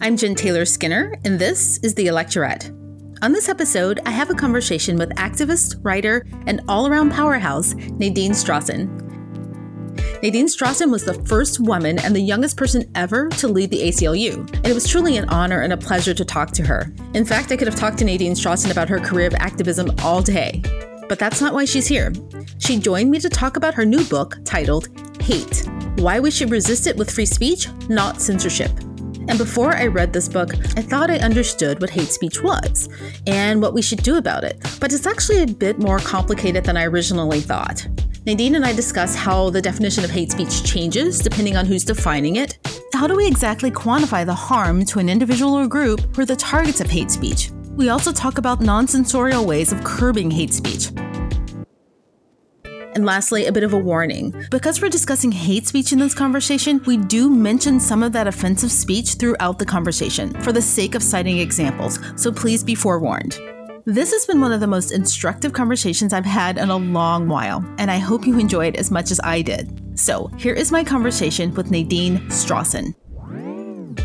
I'm Jen Taylor Skinner, and this is The Electorette. On this episode, I have a conversation with activist, writer, and all around powerhouse Nadine Strossen. Nadine Strossen was the first woman and the youngest person ever to lead the ACLU, and it was truly an honor and a pleasure to talk to her. In fact, I could have talked to Nadine Strossen about her career of activism all day. But that's not why she's here. She joined me to talk about her new book titled Hate Why We Should Resist It with Free Speech, Not Censorship. And before I read this book, I thought I understood what hate speech was and what we should do about it. But it's actually a bit more complicated than I originally thought. Nadine and I discuss how the definition of hate speech changes depending on who's defining it. How do we exactly quantify the harm to an individual or group who are the targets of hate speech? We also talk about non censorial ways of curbing hate speech. And lastly, a bit of a warning. Because we're discussing hate speech in this conversation, we do mention some of that offensive speech throughout the conversation for the sake of citing examples, so please be forewarned. This has been one of the most instructive conversations I've had in a long while, and I hope you enjoyed it as much as I did. So, here is my conversation with Nadine Strossen.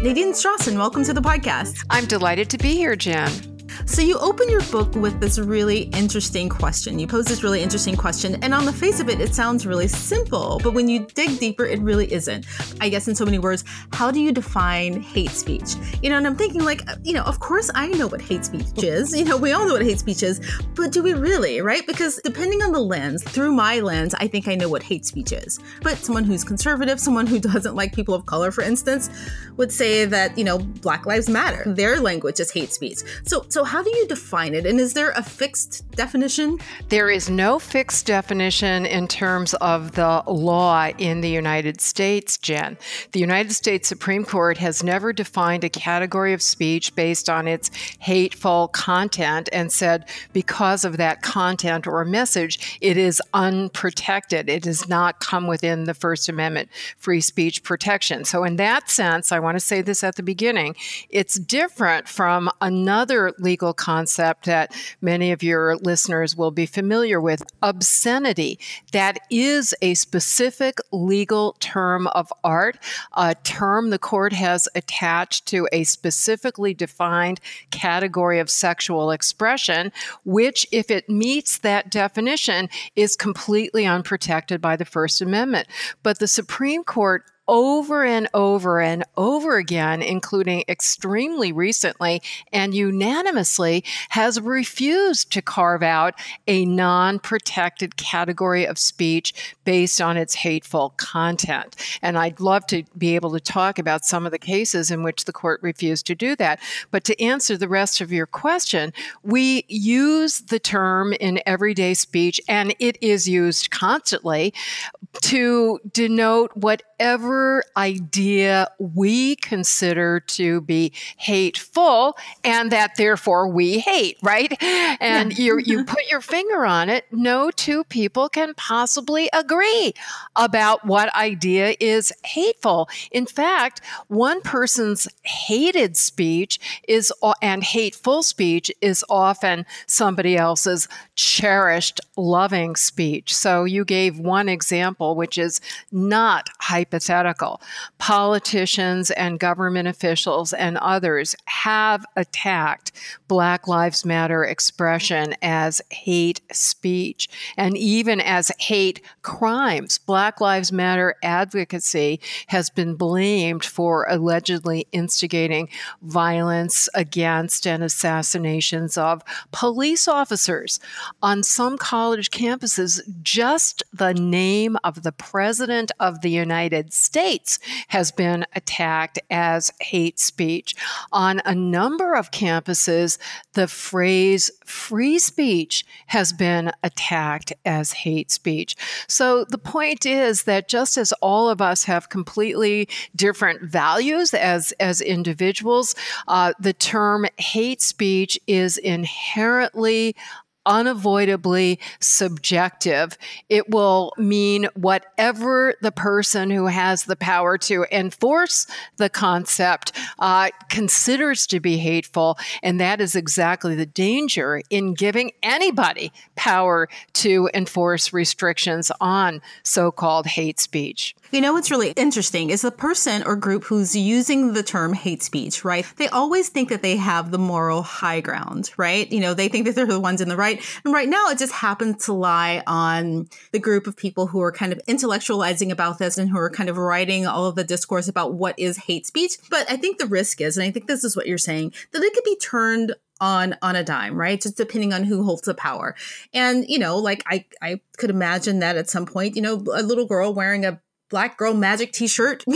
Nadine Strossen, welcome to the podcast. I'm delighted to be here, Jen. So you open your book with this really interesting question. You pose this really interesting question, and on the face of it, it sounds really simple, but when you dig deeper, it really isn't. I guess in so many words, how do you define hate speech? You know, and I'm thinking like, uh, you know, of course I know what hate speech is. You know, we all know what hate speech is, but do we really, right? Because depending on the lens, through my lens, I think I know what hate speech is. But someone who's conservative, someone who doesn't like people of color, for instance, would say that, you know, Black Lives Matter. Their language is hate speech. So so how do you define it? And is there a fixed definition? There is no fixed definition in terms of the law in the United States, Jen. The United States Supreme Court has never defined a category of speech based on its hateful content and said because of that content or message, it is unprotected. It does not come within the First Amendment free speech protection. So, in that sense, I want to say this at the beginning, it's different from another legal legal concept that many of your listeners will be familiar with obscenity. That is a specific legal term of art, a term the court has attached to a specifically defined category of sexual expression, which, if it meets that definition, is completely unprotected by the First Amendment. But the Supreme Court over and over and over again, including extremely recently and unanimously, has refused to carve out a non protected category of speech based on its hateful content. And I'd love to be able to talk about some of the cases in which the court refused to do that. But to answer the rest of your question, we use the term in everyday speech, and it is used constantly to denote whatever whatever idea we consider to be hateful and that therefore we hate, right? And you you put your finger on it. No two people can possibly agree about what idea is hateful. In fact, one person's hated speech is and hateful speech is often somebody else's cherished loving speech. So you gave one example which is not hypothetical Politicians and government officials and others have attacked Black Lives Matter expression as hate speech and even as hate crimes. Black Lives Matter advocacy has been blamed for allegedly instigating violence against and assassinations of police officers. On some college campuses, just the name of the President of the United States has been attacked as hate speech. On a number of campuses, the phrase free speech has been attacked as hate speech. So the point is that just as all of us have completely different values as, as individuals, uh, the term hate speech is inherently unavoidably subjective. It will mean whatever the person who has the power to enforce the concept uh, considers to be hateful. And that is exactly the danger in giving anybody power to enforce restrictions on so called hate speech. You know what's really interesting is the person or group who's using the term hate speech, right? They always think that they have the moral high ground, right? You know, they think that they're the ones in the right. And right now it just happens to lie on the group of people who are kind of intellectualizing about this and who are kind of writing all of the discourse about what is hate speech. But I think the risk is, and I think this is what you're saying, that it could be turned on on a dime right just depending on who holds the power and you know like i i could imagine that at some point you know a little girl wearing a black girl magic t-shirt.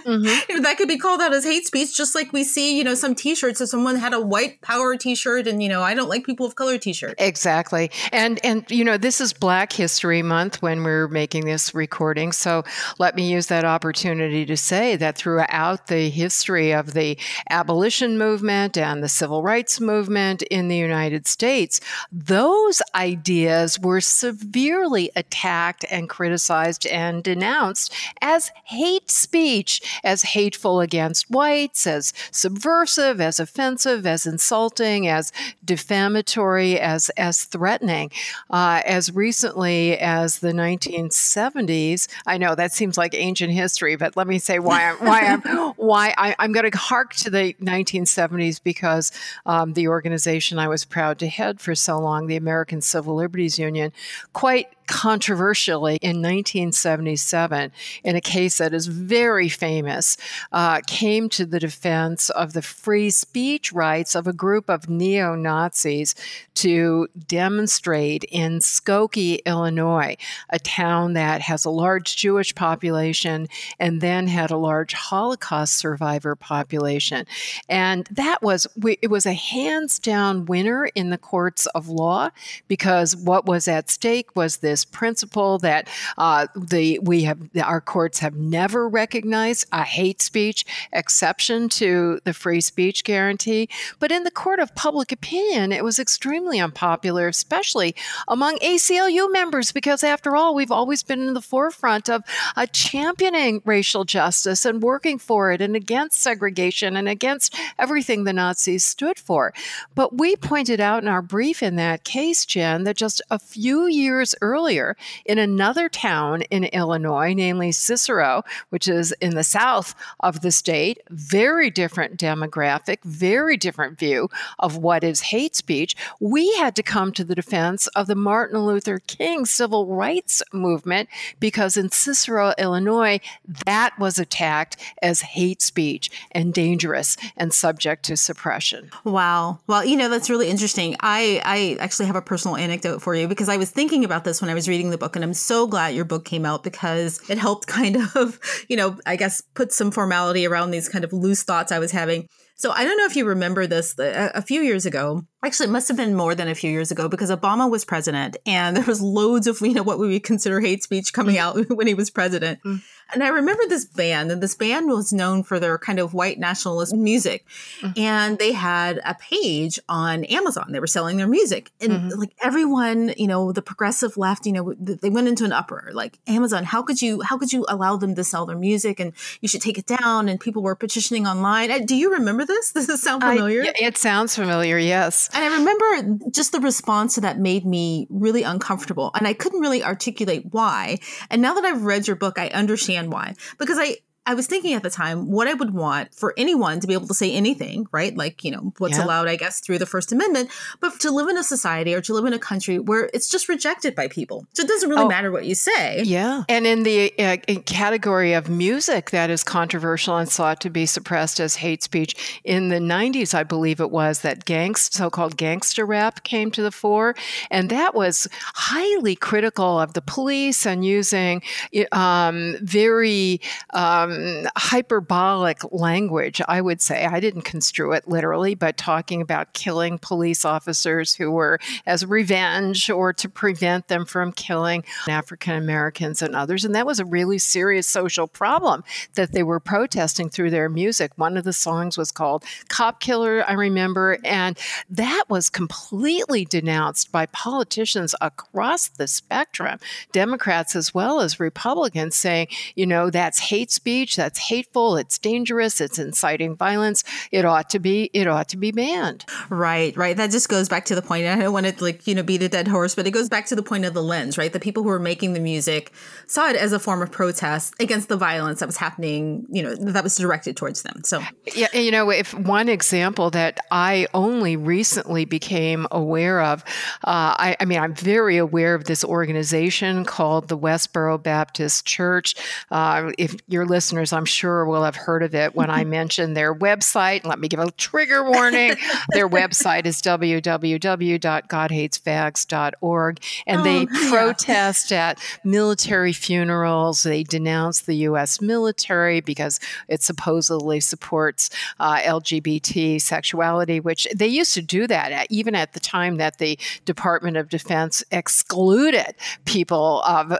Mm-hmm. that could be called out as hate speech just like we see you know some t-shirts if someone had a white power t-shirt and you know i don't like people of color t-shirt. Exactly. And and you know this is black history month when we're making this recording so let me use that opportunity to say that throughout the history of the abolition movement and the civil rights movement in the united states those ideas were severely attacked and criticized and denounced as hate speech, as hateful against whites, as subversive, as offensive, as insulting, as defamatory, as, as threatening. Uh, as recently as the 1970s, I know that seems like ancient history, but let me say why I'm, why I'm, why I, am going to hark to the 1970s because um, the organization I was proud to head for so long, the American Civil Liberties Union, quite controversially in 1977 in a case that is very famous, uh, came to the defense of the free speech rights of a group of neo Nazis to demonstrate in Skokie, Illinois, a town that has a large Jewish population and then had a large Holocaust survivor population. And that was, it was a hands down winner in the courts of law because what was at stake was this this principle that uh, the we have our courts have never recognized a hate speech exception to the free speech guarantee. But in the court of public opinion, it was extremely unpopular, especially among ACLU members, because after all, we've always been in the forefront of uh, championing racial justice and working for it and against segregation and against everything the Nazis stood for. But we pointed out in our brief in that case, Jen, that just a few years earlier, earlier in another town in Illinois, namely Cicero, which is in the south of the state. Very different demographic, very different view of what is hate speech. We had to come to the defense of the Martin Luther King civil rights movement because in Cicero, Illinois, that was attacked as hate speech and dangerous and subject to suppression. Wow. Well, you know, that's really interesting. I, I actually have a personal anecdote for you because I was thinking about this when I was reading the book, and I'm so glad your book came out because it helped kind of, you know, I guess put some formality around these kind of loose thoughts I was having. So I don't know if you remember this a, few years ago. Actually, it must have been more than a few years ago because Obama was president, and there was loads of you know what we would consider hate speech coming mm. out when he was president. Mm. And I remember this band, and this band was known for their kind of white nationalist music. Mm-hmm. And they had a page on Amazon. They were selling their music. And mm-hmm. like everyone, you know, the progressive left, you know, they went into an uproar. Like, Amazon, how could you how could you allow them to sell their music and you should take it down? And people were petitioning online. Do you remember this? Does this sound familiar? I, it sounds familiar, yes. And I remember just the response to that made me really uncomfortable. And I couldn't really articulate why. And now that I've read your book, I understand understand why. Because I I was thinking at the time what I would want for anyone to be able to say anything, right? Like, you know, what's allowed, I guess, through the First Amendment, but to live in a society or to live in a country where it's just rejected by people. So it doesn't really oh, matter what you say. Yeah. And in the uh, in category of music that is controversial and sought to be suppressed as hate speech, in the 90s, I believe it was that gangst, so called gangster rap came to the fore. And that was highly critical of the police and using um, very. Um, Um, hyperbolic language, I would say. I didn't construe it literally, but talking about killing police officers who were as revenge or to prevent them from killing African Americans and others. And that was a really serious social problem that they were protesting through their music. One of the songs was called Cop Killer, I remember. And that was completely denounced by politicians across the spectrum, Democrats as well as Republicans, saying, you know, that's hate speech speech that's hateful, it's dangerous, it's inciting violence. It ought to be it ought to be banned. Right, right. That just goes back to the point. I don't want to like, you know, beat a dead horse, but it goes back to the point of the lens, right? The people who were making the music saw it as a form of protest against the violence that was happening, you know, that was directed towards them. So Yeah, you know, if one example that I only recently became aware of, uh, I, I mean, I'm very aware of this organization called the Westboro Baptist Church. Uh, if your listeners, I'm sure, will have heard of it when I mention their website. Let me give a trigger warning. their website is www.godhatesfags.org, and oh, they protest yeah. at military funerals. They denounce the U.S. military because it supposedly supports uh, LGBT sexuality, which they used to do that at, even at the time that the Department of Defense excluded people of uh,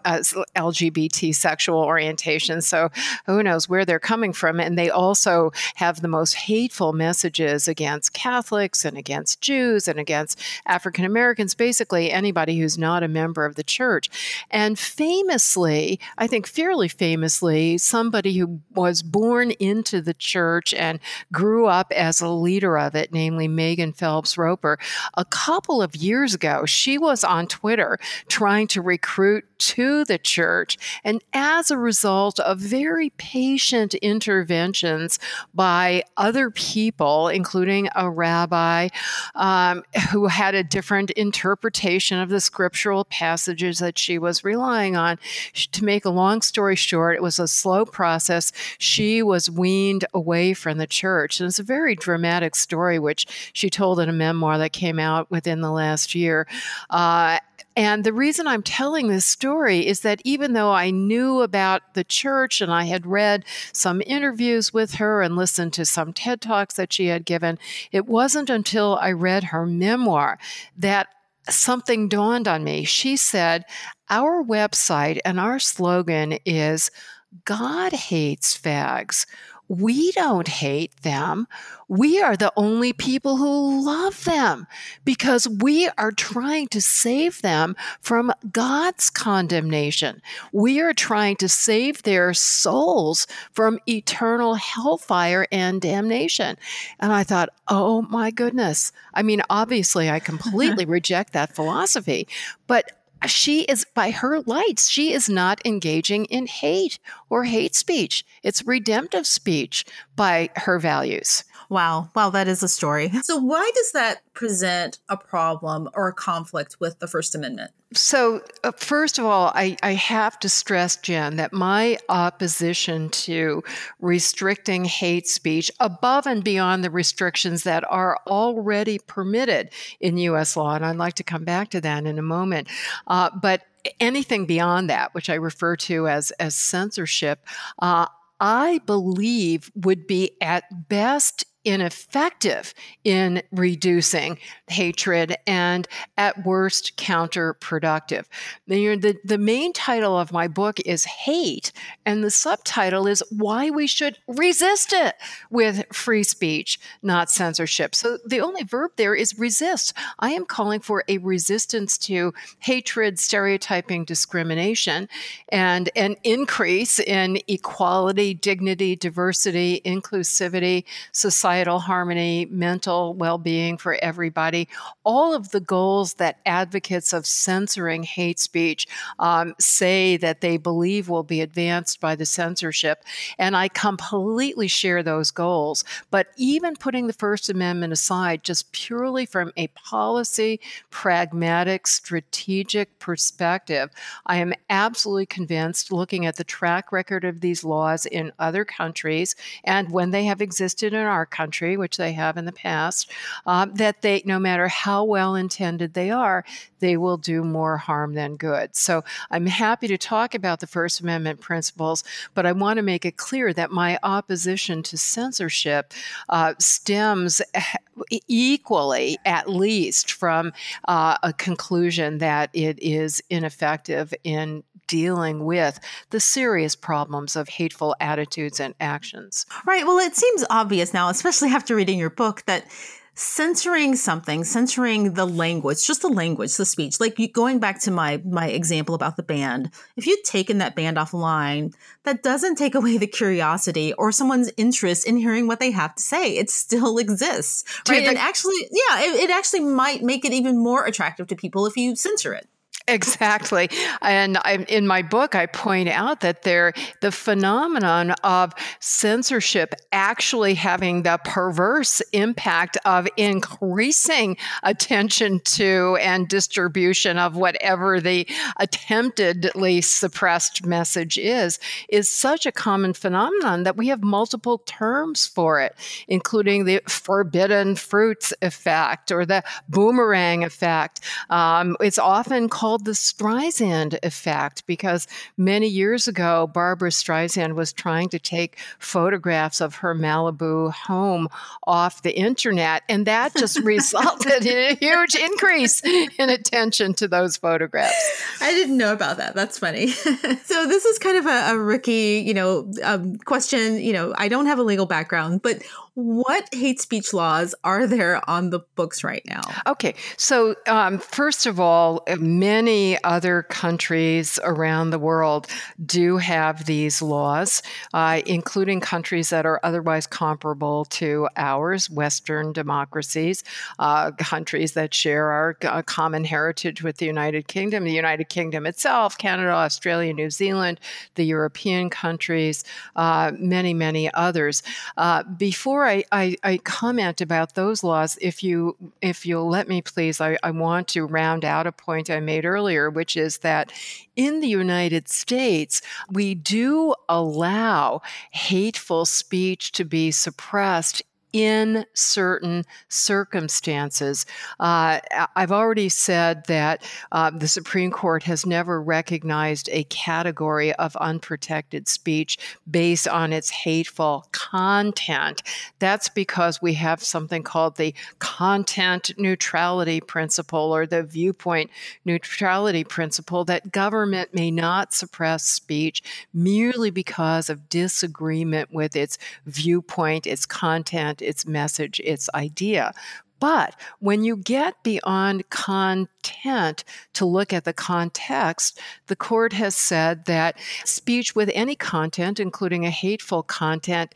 LGBT sexual orientation. So who knows where they're coming from? And they also have the most hateful messages against Catholics and against Jews and against African Americans, basically anybody who's not a member of the church. And famously, I think fairly famously, somebody who was born into the church and grew up as a leader of it, namely Megan Phelps Roper, a couple of years ago, she was on Twitter trying to recruit to the church. And as a result of very patient interventions by other people, including a rabbi um, who had a different interpretation of the scriptural passages that she was relying on, to make a long story short, it was a slow process. She was weaned away from the church. And it's a very dramatic story, which she told in a memoir that came out within the last year. Uh, and the reason I'm telling this story is that even though I knew about the church and I had read some interviews with her and listened to some TED Talks that she had given, it wasn't until I read her memoir that something dawned on me. She said, Our website and our slogan is God hates fags we don't hate them. We are the only people who love them because we are trying to save them from God's condemnation. We are trying to save their souls from eternal hellfire and damnation. And I thought, oh my goodness. I mean, obviously, I completely reject that philosophy, but she is by her lights she is not engaging in hate or hate speech. It's redemptive speech by her values. Wow. Wow that is a story. So why does that present a problem or a conflict with the first amendment so, uh, first of all, I, I, have to stress, Jen, that my opposition to restricting hate speech above and beyond the restrictions that are already permitted in U.S. law, and I'd like to come back to that in a moment, uh, but anything beyond that, which I refer to as, as censorship, uh, I believe would be at best ineffective in reducing hatred and at worst counterproductive. The, the, the main title of my book is Hate, and the subtitle is Why We Should Resist It with Free Speech, Not Censorship. So the only verb there is resist. I am calling for a resistance to hatred, stereotyping, discrimination, and an increase in equality, dignity, diversity, inclusivity, society societal harmony, mental well being for everybody, all of the goals that advocates of censoring hate speech um, say that they believe will be advanced by the censorship. And I completely share those goals. But even putting the First Amendment aside, just purely from a policy, pragmatic, strategic perspective, I am absolutely convinced, looking at the track record of these laws in other countries and when they have existed in our country, which they have in the past, um, that they, no matter how well intended they are, they will do more harm than good. So I'm happy to talk about the First Amendment principles, but I want to make it clear that my opposition to censorship uh, stems equally, at least, from uh, a conclusion that it is ineffective in dealing with the serious problems of hateful attitudes and actions. Right. Well, it seems obvious now, especially after reading your book, that censoring something, censoring the language, just the language, the speech. Like you, going back to my my example about the band, if you'd taken that band offline, that doesn't take away the curiosity or someone's interest in hearing what they have to say. It still exists, right? and actually, yeah, it, it actually might make it even more attractive to people if you censor it. Exactly. And I, in my book, I point out that there, the phenomenon of censorship actually having the perverse impact of increasing attention to and distribution of whatever the attemptedly suppressed message is, is such a common phenomenon that we have multiple terms for it, including the forbidden fruits effect or the boomerang effect. Um, it's often called called the Streisand effect because many years ago, Barbra Streisand was trying to take photographs of her Malibu home off the internet, and that just resulted in a huge increase in attention to those photographs. I didn't know about that. That's funny. so this is kind of a, a rookie, you know, um, question. You know, I don't have a legal background, but what hate speech laws are there on the books right now? Okay, so um, first of all, many other countries around the world do have these laws, uh, including countries that are otherwise comparable to ours, Western democracies, uh, countries that share our uh, common heritage with the United Kingdom, the United Kingdom itself, Canada, Australia, New Zealand, the European countries, uh, many, many others. Uh, before before I, I, I, comment about those laws, if you if you'll let me please, I, I want to round out a point I made earlier, which is that in the United States, we do allow hateful speech to be suppressed in certain circumstances. Uh, I've already said that uh, the Supreme Court has never recognized a category of unprotected speech based on its hateful content. That's because we have something called the content neutrality principle or the viewpoint neutrality principle that government may not suppress speech merely because of disagreement with its viewpoint, its content its message, its idea. But when you get beyond content to look at the context, the court has said that speech with any content, including a hateful content,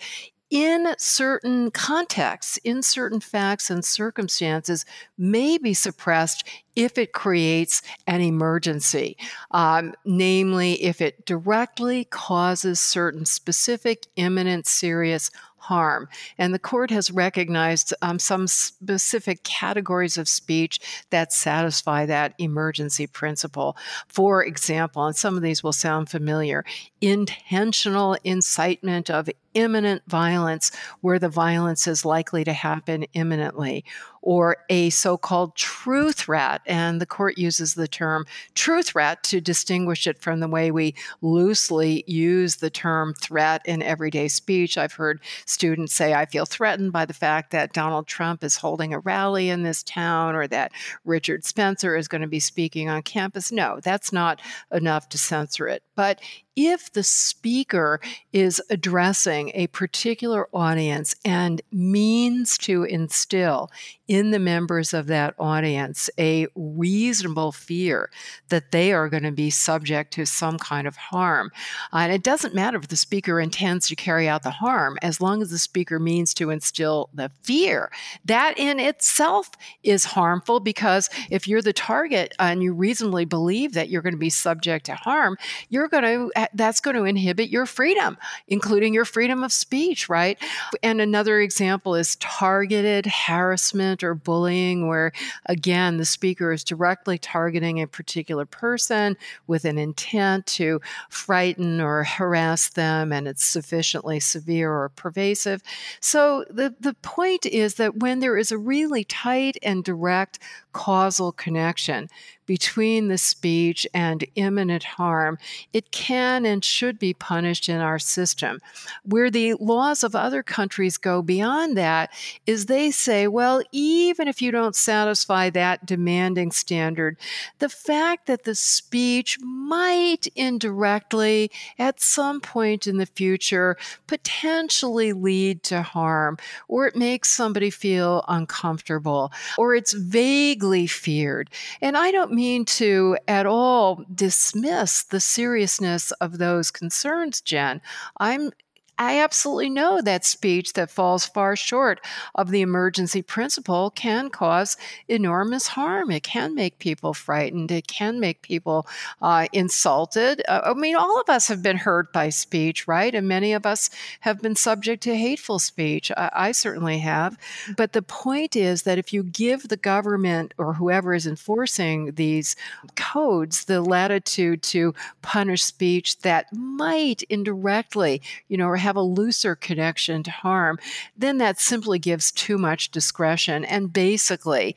in certain contexts, in certain facts and circumstances, may be suppressed if it creates an emergency, um, namely, if it directly causes certain specific, imminent, serious harm. And the court has recognized um, some specific categories of speech that satisfy that emergency principle. For example, and some of these will sound familiar, intentional incitement of imminent violence where the violence is likely to happen imminently, or a so called true threat. And the court uses the term true threat to distinguish it from the way we loosely use the term threat in everyday speech. I've heard students say, I feel threatened by the fact that Donald Trump is holding a rally in this town or that Richard Spencer is going to be speaking on campus. No, that's not enough to censor it. But if the speaker is addressing a particular audience and means to instill in the members of that audience a reasonable fear that they are going to be subject to some kind of harm. Uh, and it doesn't matter if the speaker intends to carry out the harm, as long as the speaker means to instill the fear. That in itself is harmful because if you're the target and you reasonably believe that you're going to be subject to harm, you're going to, uh, that's going to inhibit your freedom, including your freedom of speech, right? And another example is targeted harassment or bullying, where again, the speaker is directly targeting a particular person with an intent to frighten or harass them, and it's sufficiently severe or pervasive. So the, the point is that when there is a really tight and direct causal connection between the speech and imminent harm, it can and should be punished in our system. Where the laws of other countries go beyond that is they say, well, even if you don't satisfy that demanding standard, the fact that the speech might indirectly at some point in the future potentially lead to harm, or it makes somebody feel uncomfortable, or it's vaguely feared. And I don't mean to at all dismiss the seriousness of those concerns, Jen. I'm I absolutely know that speech that falls far short of the emergency principle can cause enormous harm. It can make people frightened. It can make people uh, insulted. Uh, I mean, all of us have been hurt by speech, right? And many of us have been subject to hateful speech. I, I certainly have. But the point is that if you give the government or whoever is enforcing these codes the latitude to punish speech that might indirectly, you know, or have a looser connection to harm, then that simply gives too much discretion. And basically,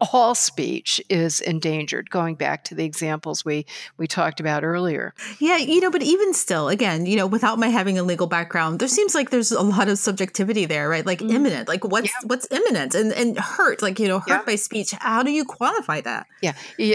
all speech is endangered going back to the examples we we talked about earlier yeah you know but even still again you know without my having a legal background there seems like there's a lot of subjectivity there right like mm. imminent like what's yeah. what's imminent and and hurt like you know hurt yeah. by speech how do you qualify that yeah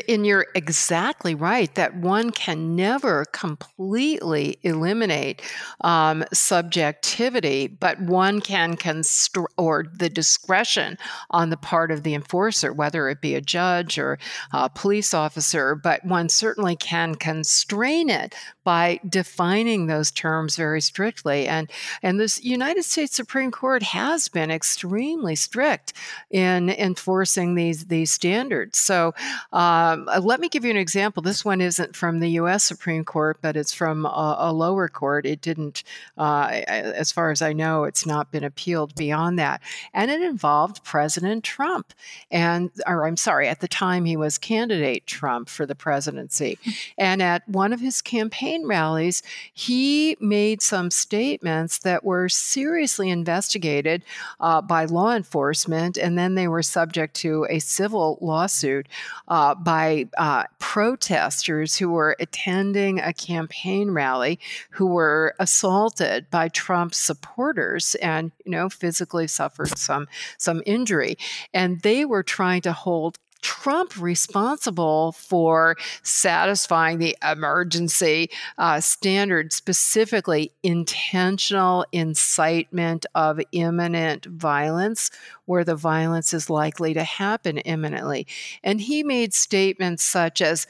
and you're exactly right that one can never completely eliminate um, subjectivity but one can constr- or the discretion on the part of the enforcer whether whether it be a judge or a police officer, but one certainly can constrain it by defining those terms very strictly. And, and this United States Supreme Court has been extremely strict in enforcing these, these standards. So um, let me give you an example. This one isn't from the U.S. Supreme Court, but it's from a, a lower court. It didn't, uh, as far as I know, it's not been appealed beyond that. And it involved President Trump. And or I'm sorry, at the time he was candidate Trump for the presidency. And at one of his campaign rallies, he made some statements that were seriously investigated uh, by law enforcement, and then they were subject to a civil lawsuit uh, by uh, protesters who were attending a campaign rally who were assaulted by Trump supporters and you know physically suffered some some injury and they were trying to to hold Trump responsible for satisfying the emergency uh, standard, specifically intentional incitement of imminent violence where the violence is likely to happen imminently. And he made statements such as,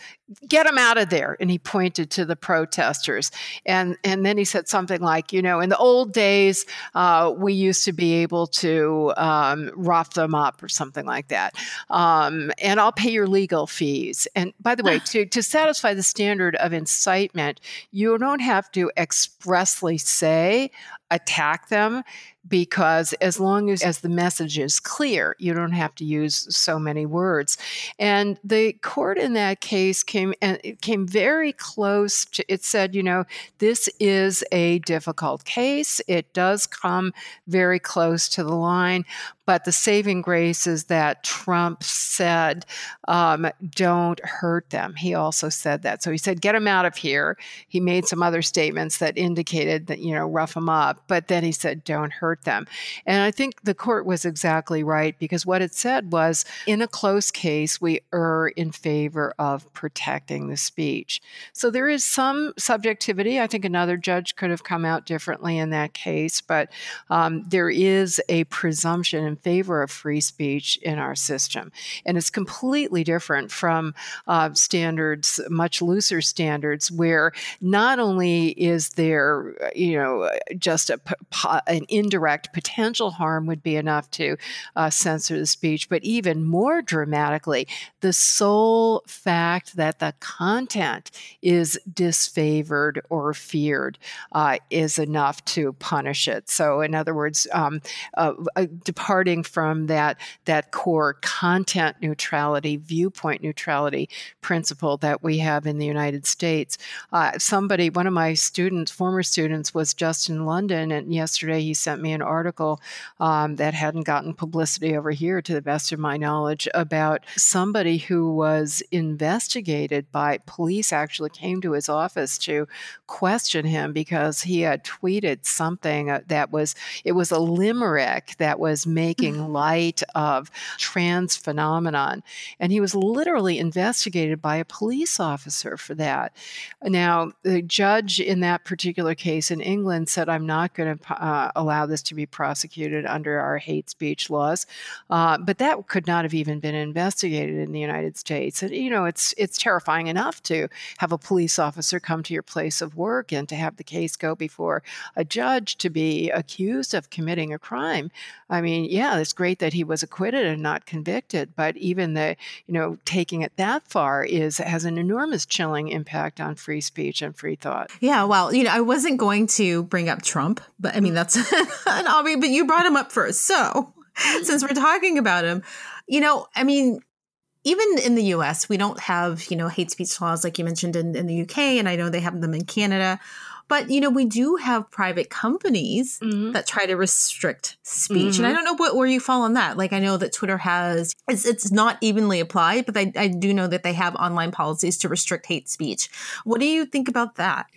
get them out of there. And he pointed to the protesters. And, and then he said something like, you know, in the old days, uh, we used to be able to um, rough them up or something like that. Um, and I'll pay your legal fees. And by the way, to, to satisfy the standard of incitement, you don't have to expressly say, attack them because as long as, as the message is clear, you don't have to use so many words. And the court in that case came and it came very close to it said, you know, this is a difficult case. It does come very close to the line, but the saving grace is that Trump said, um, don't hurt them. He also said that. So he said, get them out of here. He made some other statements that indicated that, you know, rough them up. But then he said, don't hurt them. And I think the court was exactly right because what it said was in a close case, we err in favor of protecting the speech. So there is some subjectivity. I think another judge could have come out differently in that case, but um, there is a presumption in favor of free speech in our system. And it's completely different from uh, standards, much looser standards, where not only is there, you know, just a, an indirect potential harm would be enough to uh, censor the speech, but even more dramatically, the sole fact that the content is disfavored or feared uh, is enough to punish it. So, in other words, um, uh, uh departing from that that core content neutrality, viewpoint neutrality principle that we have in the United States. Uh, somebody, one of my students, former students, was just in London London, and yesterday he sent me an article um, that hadn't gotten publicity over here, to the best of my knowledge, about somebody who was investigated by police. Actually, came to his office to question him because he had tweeted something uh, that was it was a limerick that was making light of trans phenomenon, and he was literally investigated by a police officer for that. Now, the judge in that particular case in England said, I'm not going to uh, allow this to be prosecuted under our hate speech laws. Uh, but that could not have even been investigated in the United States. And, you know, it's, it's terrifying enough to have a police officer come to your place of work and to have the case go before a judge to be accused of committing a crime. I mean, yeah, it's great that he was acquitted and not convicted, but even the, you know, taking it that far is has an enormous chilling impact on free speech and free thought. Yeah, well, you know, I wasn't going to bring up Trump, but I mean that's an obvious. But you brought him up first, so since we're talking about him, you know, I mean, even in the US, we don't have, you know, hate speech laws like you mentioned in, in the UK, and I know they have them in Canada. But you know, we do have private companies mm-hmm. that try to restrict speech, mm-hmm. and I mm-hmm. don't know what, where you fall on that. Like I know that Twitter has it's, it's not evenly applied, but I, I do know that they have online policies to restrict hate speech. What do you think about that?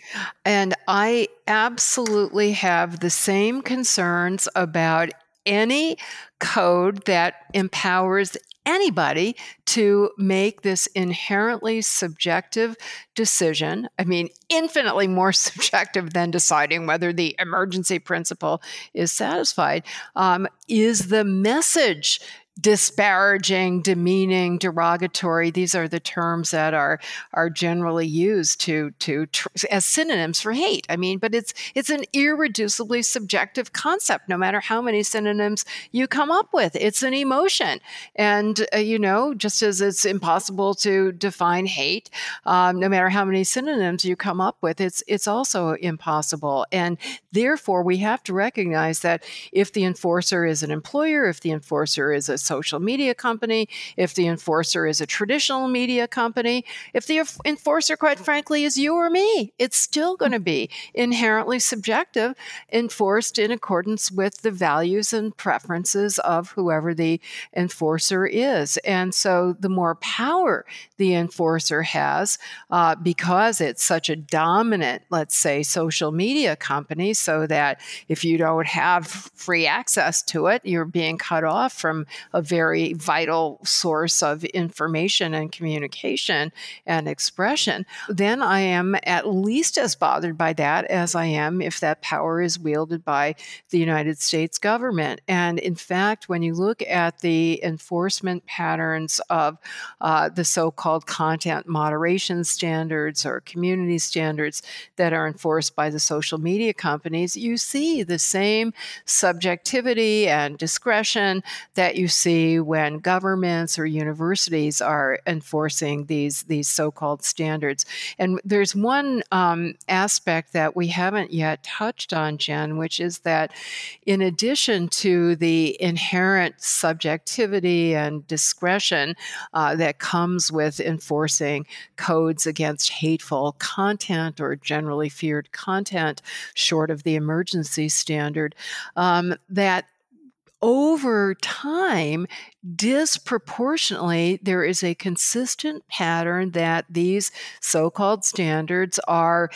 And I absolutely have the same concerns about any code that empowers anybody to make this inherently subjective decision. I mean, infinitely more subjective than deciding whether the emergency principle is satisfied. Um, is the message disparaging, demeaning, derogatory. These are the terms that are are generally used to to tr- as synonyms for hate. I mean, but it's it's an irreducibly subjective concept. No matter how many synonyms you come up with, it's an emotion, and uh, you know, just as it's impossible to define hate, um, no matter how many synonyms you come up with, it's it's also impossible. And therefore, we have to recognize that if the enforcer is an employer, if the enforcer is a social media company, if the enforcer is a traditional media company, if the enforcer, quite frankly, is you or me, it's still going to be inherently subjective, enforced in accordance with the values and preferences of whoever the enforcer is. And so the more power the enforcer has, uh, because it's such a dominant, let's say, social media company, so that if you don't have free access to it, you're being cut off from a very vital source of information and communication and expression, then I am at least as bothered by that as I am if that power is wielded by the United States government. And in fact, when you look at the enforcement patterns of uh, the so called content moderation standards or community standards that are enforced by the social media companies, you see the same subjectivity and discretion that you see see when governments or universities are enforcing these these so-called standards. And there's one um, aspect that we haven't yet touched on, Jen, which is that in addition to the inherent subjectivity and discretion uh, that comes with enforcing codes against hateful content or generally feared content, short of the emergency standard, um, that over time, disproportionately, there is a consistent pattern that these so called standards are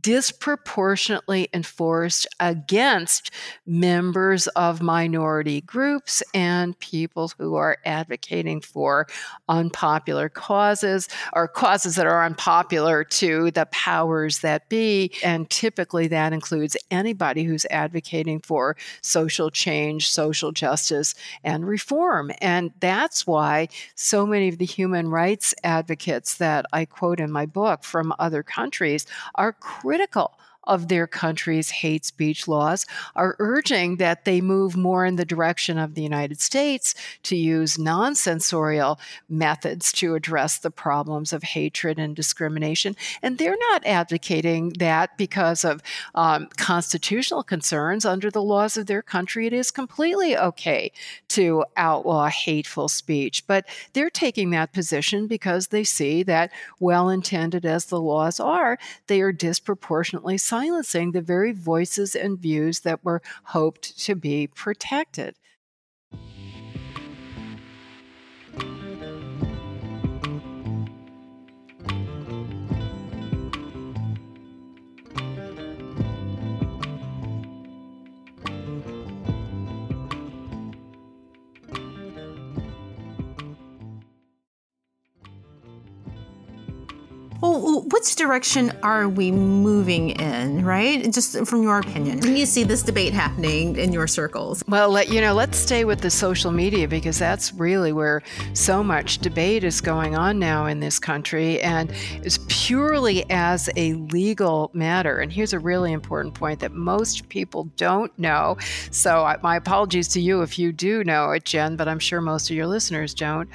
disproportionately enforced against members of minority groups and people who are advocating for unpopular causes or causes that are unpopular to the powers that be. And typically that includes anybody who's advocating for social change, social justice, and reform. And that's why so many of the human rights advocates that I quote in my book from other countries are critical of their country's hate speech laws are urging that they move more in the direction of the United States to use non censorial methods to address the problems of hatred and discrimination. And they're not advocating that because of um, constitutional concerns. Under the laws of their country, it is completely okay to outlaw hateful speech. But they're taking that position because they see that, well intended as the laws are, they are disproportionately silencing the very voices and views that were hoped to be protected. Well, which direction are we moving in, right? Just from your opinion. When you see this debate happening in your circles. Well, let, you know, let's stay with the social media because that's really where so much debate is going on now in this country and it's purely as a legal matter. And here's a really important point that most people don't know. So, my apologies to you if you do know it, Jen, but I'm sure most of your listeners don't.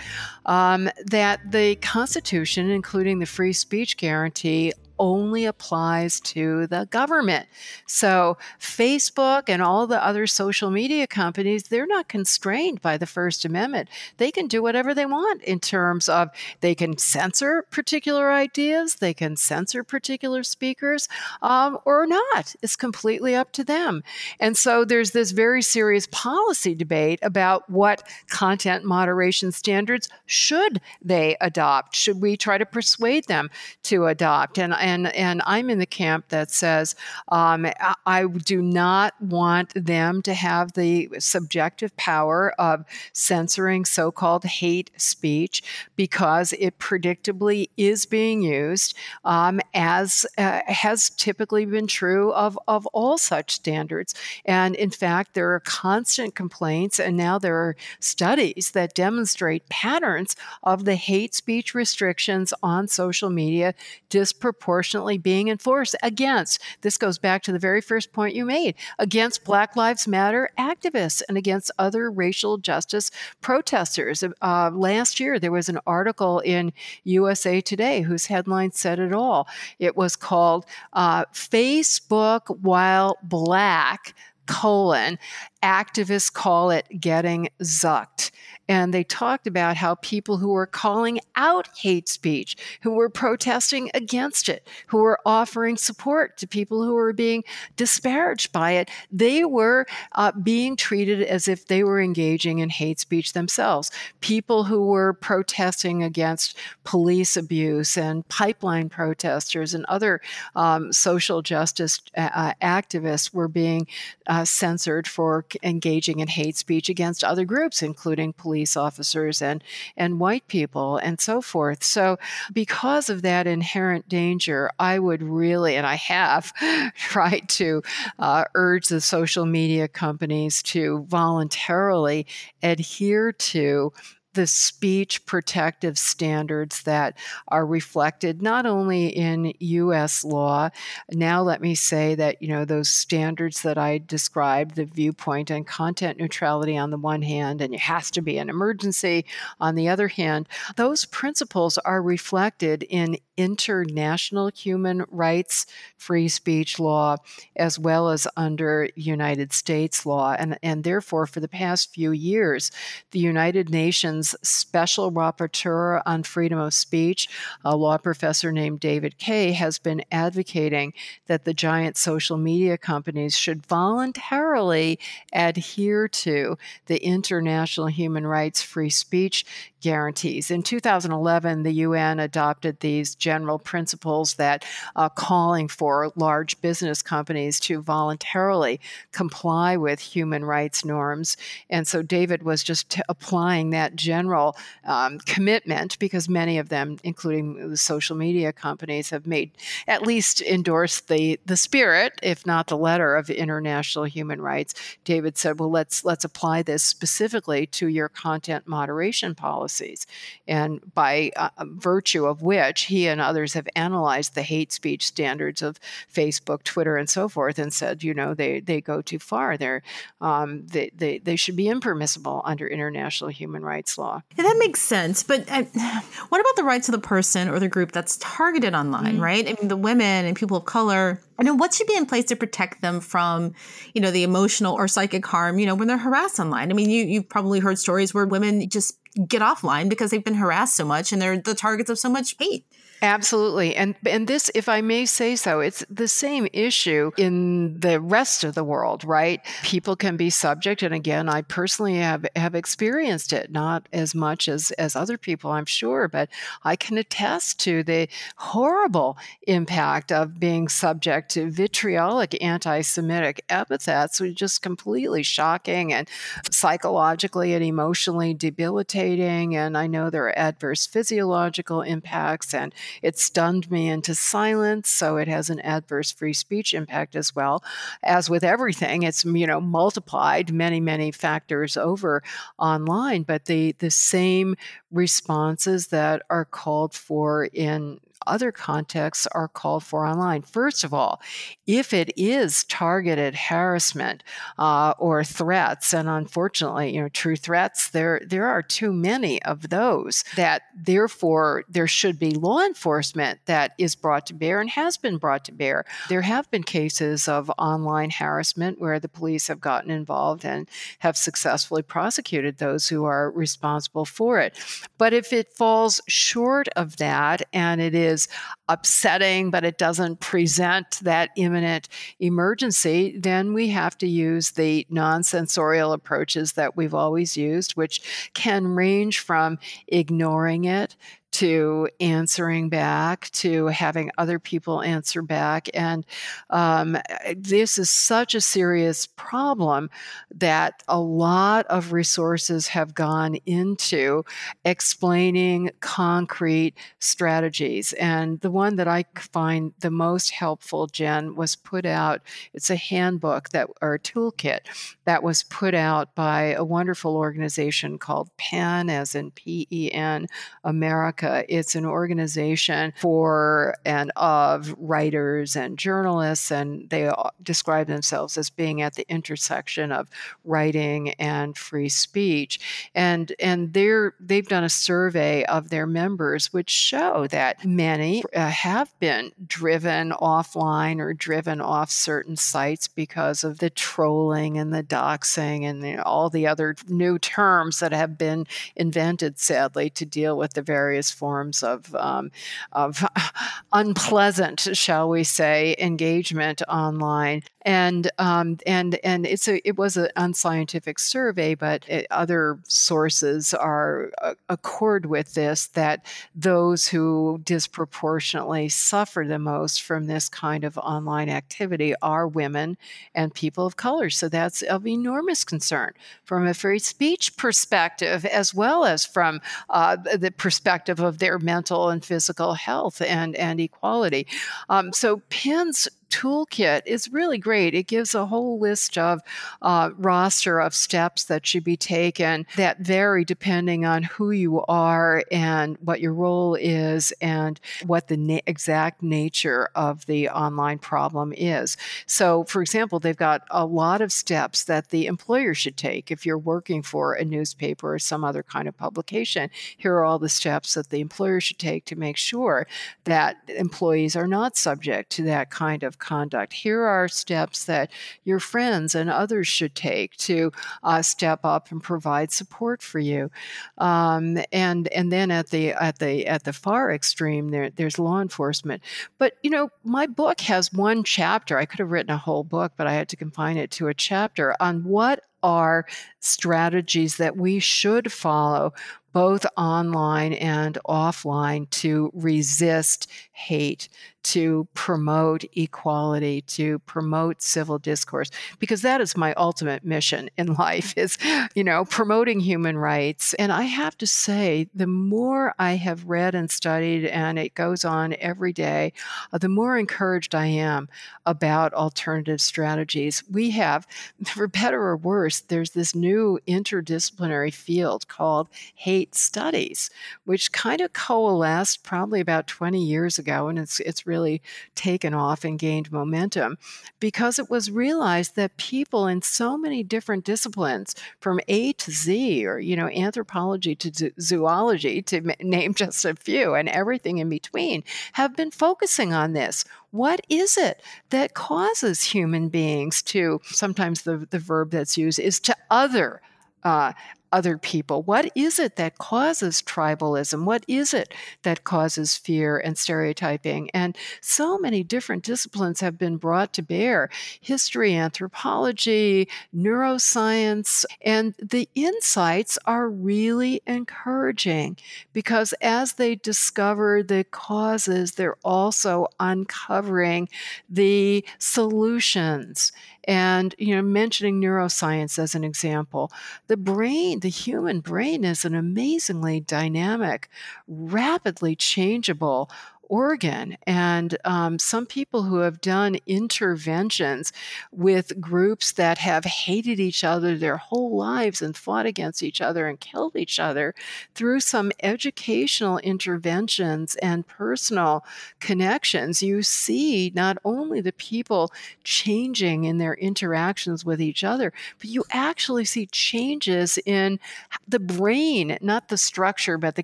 Um, that the Constitution, including the free speech guarantee only applies to the government. So, Facebook and all the other social media companies, they're not constrained by the First Amendment. They can do whatever they want in terms of they can censor particular ideas, they can censor particular speakers, um, or not. It's completely up to them. And so, there's this very serious policy debate about what content moderation standards should they adopt. Should we try to persuade them to adopt? And and and I'm in the camp that says um, I, I do not want them to have the subjective power of censoring so-called hate speech because it predictably is being used um, as uh, has typically been true of, of all such standards. And in fact, there are constant complaints, and now there are studies that demonstrate patterns of the hate speech restrictions on social media disproportionately being enforced against, this goes back to the very first point you made, against Black Lives Matter activists and against other racial justice protesters. Uh, last year, there was an article in USA Today whose headline said it all. It was called uh, Facebook While Black colon activists call it getting zucked and they talked about how people who were calling out hate speech, who were protesting against it, who were offering support to people who were being disparaged by it, they were uh, being treated as if they were engaging in hate speech themselves. People who were protesting against police abuse and pipeline protesters and other um, social justice uh, uh activists were being uh, censored for engaging in hate speech against other groups, including police police officers and and white people and so forth. So because of that inherent danger, I would really, and I have tried to uh, urge the social media companies to voluntarily adhere to the speech protective standards that are reflected not only in US law. Now, let me say that, you know, those standards that I described, the viewpoint and content neutrality on the one hand, and it has to be an emergency on the other hand, those principles are reflected in international human rights free speech law as well as under United States law. And, and therefore, for the past few years, the United Nations Special Rapporteur on Freedom of Speech, a law professor named David Kaye, has been advocating that the giant social media companies should voluntarily adhere to the international human rights free speech guarantees. In 2011, the UN adopted these general principles that uh, calling for large business companies to voluntarily comply with human rights norms. And so David was just t- applying that general um, commitment because many of them, including the social media companies, have made at least endorsed the the spirit, if not the letter, of international human rights. David said, "Well, let's let's apply this specifically to your content moderation policy." Policies, and by uh, um, virtue of which he and others have analyzed the hate speech standards of Facebook, Twitter, and so forth, and said, you know, they, they go too far. They're, um, they, they, they should be impermissible under international human rights law. Yeah, that makes sense. But uh, what about the rights of the person or the group that's targeted online, mm-hmm. right? I mean, the women and people of color I know what should be in place to protect them from, you know, the emotional or psychic harm, you know, when they're harassed online. I mean, you you've probably heard stories where women just get offline because they've been harassed so much and they're the targets of so much hate. Absolutely. And and this if I may say so, it's the same issue in the rest of the world, right? People can be subject and again, I personally have have experienced it, not as much as as other people, I'm sure, but I can attest to the horrible impact of being subject to vitriolic anti-Semitic epithets, which is just completely shocking and psychologically and emotionally debilitating and I know there are adverse physiological impacts and it stunned me into silence, so it has an adverse free speech impact as well. As with everything, it's you know multiplied many many factors over online, but the the same responses that are called for in other contexts are called for online. First of all, if it is targeted harassment uh, or threats, and unfortunately, you know, true threats, there there are too many of those that therefore there should be law enforcement that is brought to bear and has been brought to bear. There have been cases of online harassment where the police have gotten involved and have successfully prosecuted those who are responsible for it. But if it falls short of that and it is is upsetting, but it doesn't present that imminent emergency, then we have to use the non censorial approaches that we've always used, which can range from ignoring it to answering back, to having other people answer back. And um, this is such a serious problem that a lot of resources have gone into explaining concrete strategies. And the one that I find the most helpful, Jen, was put out, it's a handbook that or a toolkit that was put out by a wonderful organization called PEN, as in P E N America America. It's an organization for and of writers and journalists, and they describe themselves as being at the intersection of writing and free speech. And and they're they've done a survey of their members, which show that many uh, have been driven offline or driven off certain sites because of the trolling and the doxing and the, all the other new terms that have been invented, sadly, to deal with the various forms of, um, of unpleasant, shall we say, engagement online and um, and and it's a it was an unscientific survey, but it, other sources are uh, accord with this that those who disproportionately suffer the most from this kind of online activity are women and people of color. So that's of enormous concern from a free speech perspective, as well as from uh, the perspective of their mental and physical health and and equality. Um, so PEN's toolkit is really great. It gives a whole list of uh, roster of steps that should be taken that vary depending on who you are and what your role is and what the na- exact nature of the online problem is. So, for example, they've got a lot of steps that the employer should take if you're working for a newspaper or some other kind of publication. Here are all the steps that the employer should take to make sure that employees are not subject to that kind of conduct. Here are steps that your friends and others should take to uh, step up and provide support for you. Um, and and then at the at the at the far extreme, there there's law enforcement. But you know, my book has one chapter. I could have written a whole book, but I had to confine it to a chapter on what are strategies that we should follow both online and offline to resist hate, to promote equality, to promote civil discourse, because that is my ultimate mission in life is, you know, promoting human rights. And I have to say, the more I have read and studied, and it goes on every day, uh, the more encouraged I am about alternative strategies. We have, for better or worse, there's this new interdisciplinary field called hate studies, which kind of coalesced probably about 20 years ago, and it's it's really taken off and gained momentum because it was realized that people in so many different disciplines, from A to Z, or you know, anthropology to zoology, to name just a few, and everything in between, have been focusing on this. What is it that causes human beings to, sometimes the, the verb that's used is to other uh, other people? What is it that causes tribalism? What is it that causes fear and stereotyping? And so many different disciplines have been brought to bear history, anthropology, neuroscience, and the insights are really encouraging because as they discover the causes, they're also uncovering the solutions and, you know, mentioning neuroscience as an example, the brain, the human brain is an amazingly dynamic, rapidly changeable organ. And um, some people who have done interventions with groups that have hated each other their whole lives and fought against each other and killed each other through some educational interventions and personal connections, you see not only the people changing in their interactions with each other, but you actually see changes in the brain, not the structure, but the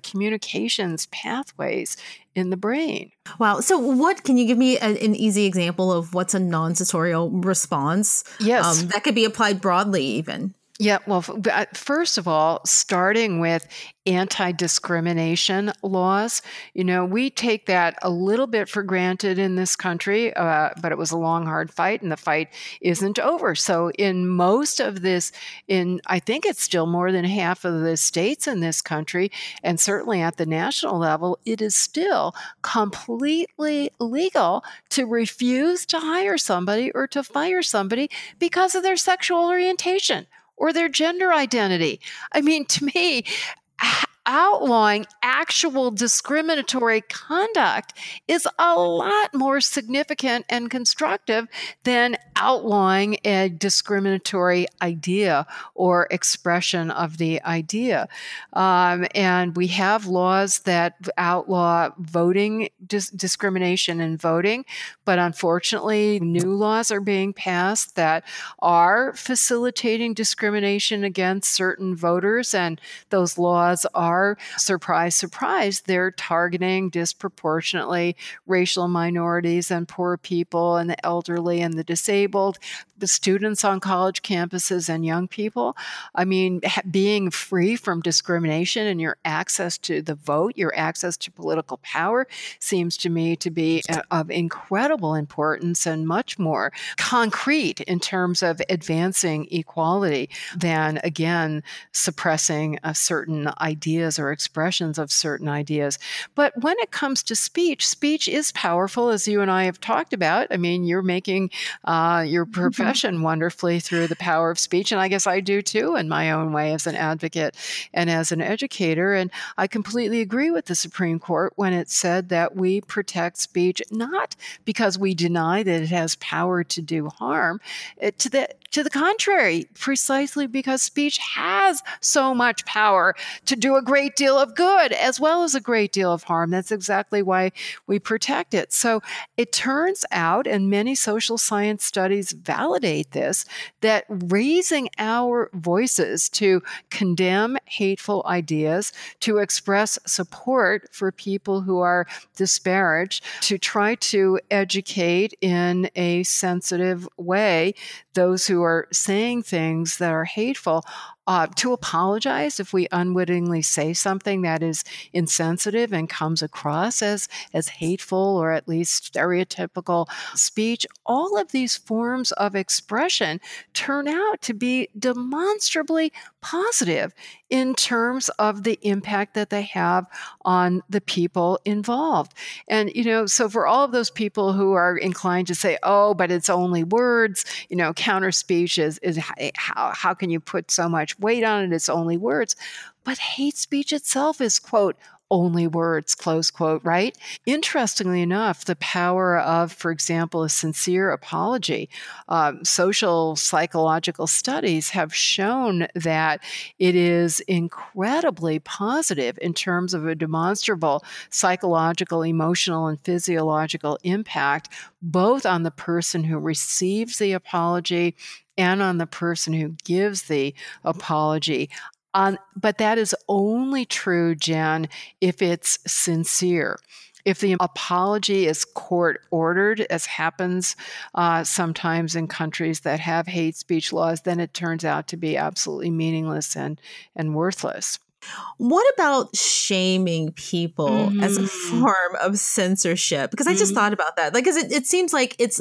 communications pathways in the brain. Wow. So, what can you give me a, an easy example of what's a non censorial response? Yes. Um, that could be applied broadly, even. Yeah, well, uh, first of all, starting with anti discrimination laws, you know, we take that a little bit for granted in this country, uh, but it was a long, hard fight, and the fight isn't over. So, in most of this, in I think it's still more than half of the states in this country, and certainly at the national level, it is still completely legal to refuse to hire somebody or to fire somebody because of their sexual orientation or their gender identity. I mean, to me, outlawing actual discriminatory conduct is a lot more significant and constructive than outlawing a discriminatory idea or expression of the idea. Um, and we have laws that outlaw voting dis- discrimination in voting, but unfortunately, new laws are being passed that are facilitating discrimination against certain voters, and those laws are are, surprise, surprise, they're targeting disproportionately racial minorities and poor people and the elderly and the disabled, the students on college campuses and young people. I mean, being free from discrimination and your access to the vote, your access to political power seems to me to be uh, of incredible importance and much more concrete in terms of advancing equality than, again, suppressing a certain idea ideas or expressions of certain ideas. But when it comes to speech, speech is powerful, as you and I have talked about. I mean, you're making uh, your mm-hmm. profession mm-hmm. wonderfully through the power of speech. And I guess I do too, in my own way, as an advocate and as an educator. And I completely agree with the Supreme Court when it said that we protect speech not because we deny that it has power to do harm, it, to the to the contrary, precisely because speech has so much power to do a great deal of good as well as a great deal of harm. That's exactly why we protect it. So it turns out, and many social science studies validate this, that raising our voices to condemn hateful ideas, to express support for people who are disparaged, to try to educate in a sensitive way those who are saying things that are hateful uh, to apologize if we unwittingly say something that is insensitive and comes across as as hateful or at least stereotypical speech all of these forms of expression turn out to be demonstrably positive in terms of the impact that they have on the people involved and you know so for all of those people who are inclined to say oh but it's only words you know counter speech is, is eh, how, how can you put so much much weight on it, it's only words. But hate speech itself is, quote, only words, close quote, right? Interestingly enough, the power of, for example, a sincere apology, um, social psychological studies have shown that it is incredibly positive in terms of a demonstrable psychological, emotional, and physiological impact, both on the person who receives the apology and on the person who gives the apology. Um, but that is only true, Jen, if it's sincere. If the apology is court ordered, as happens uh, sometimes in countries that have hate speech laws, then it turns out to be absolutely meaningless and, and worthless. What about shaming people mm-hmm. as a mm. form of censorship? Because I just mm-hmm. thought about that. Like, because it, it seems like it's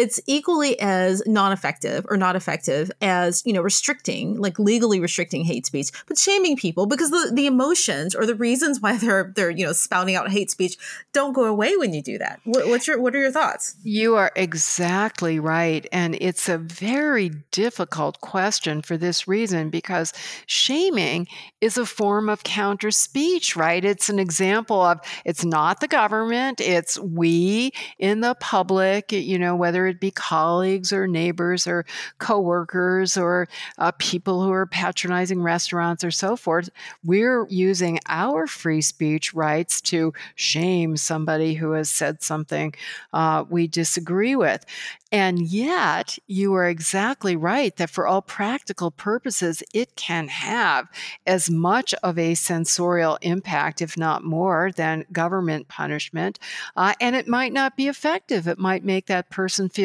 it's equally as non-effective or not effective as you know restricting like legally restricting hate speech but shaming people because the, the emotions or the reasons why they're they're you know spouting out hate speech don't go away when you do that. What, what's your what are your thoughts? You are exactly right and it's a very difficult question for this reason because shaming is a form of counter speech right? It's an example of it's not the government it's we in the public you know whether it be colleagues or neighbors or coworkers or uh, people who are patronizing restaurants or so forth. We're using our free speech rights to shame somebody who has said something uh, we disagree with. And yet, you are exactly right that for all practical purposes, it can have as much of a censorial impact, if not more, than government punishment. Uh, and it might not be effective. It might make that person feel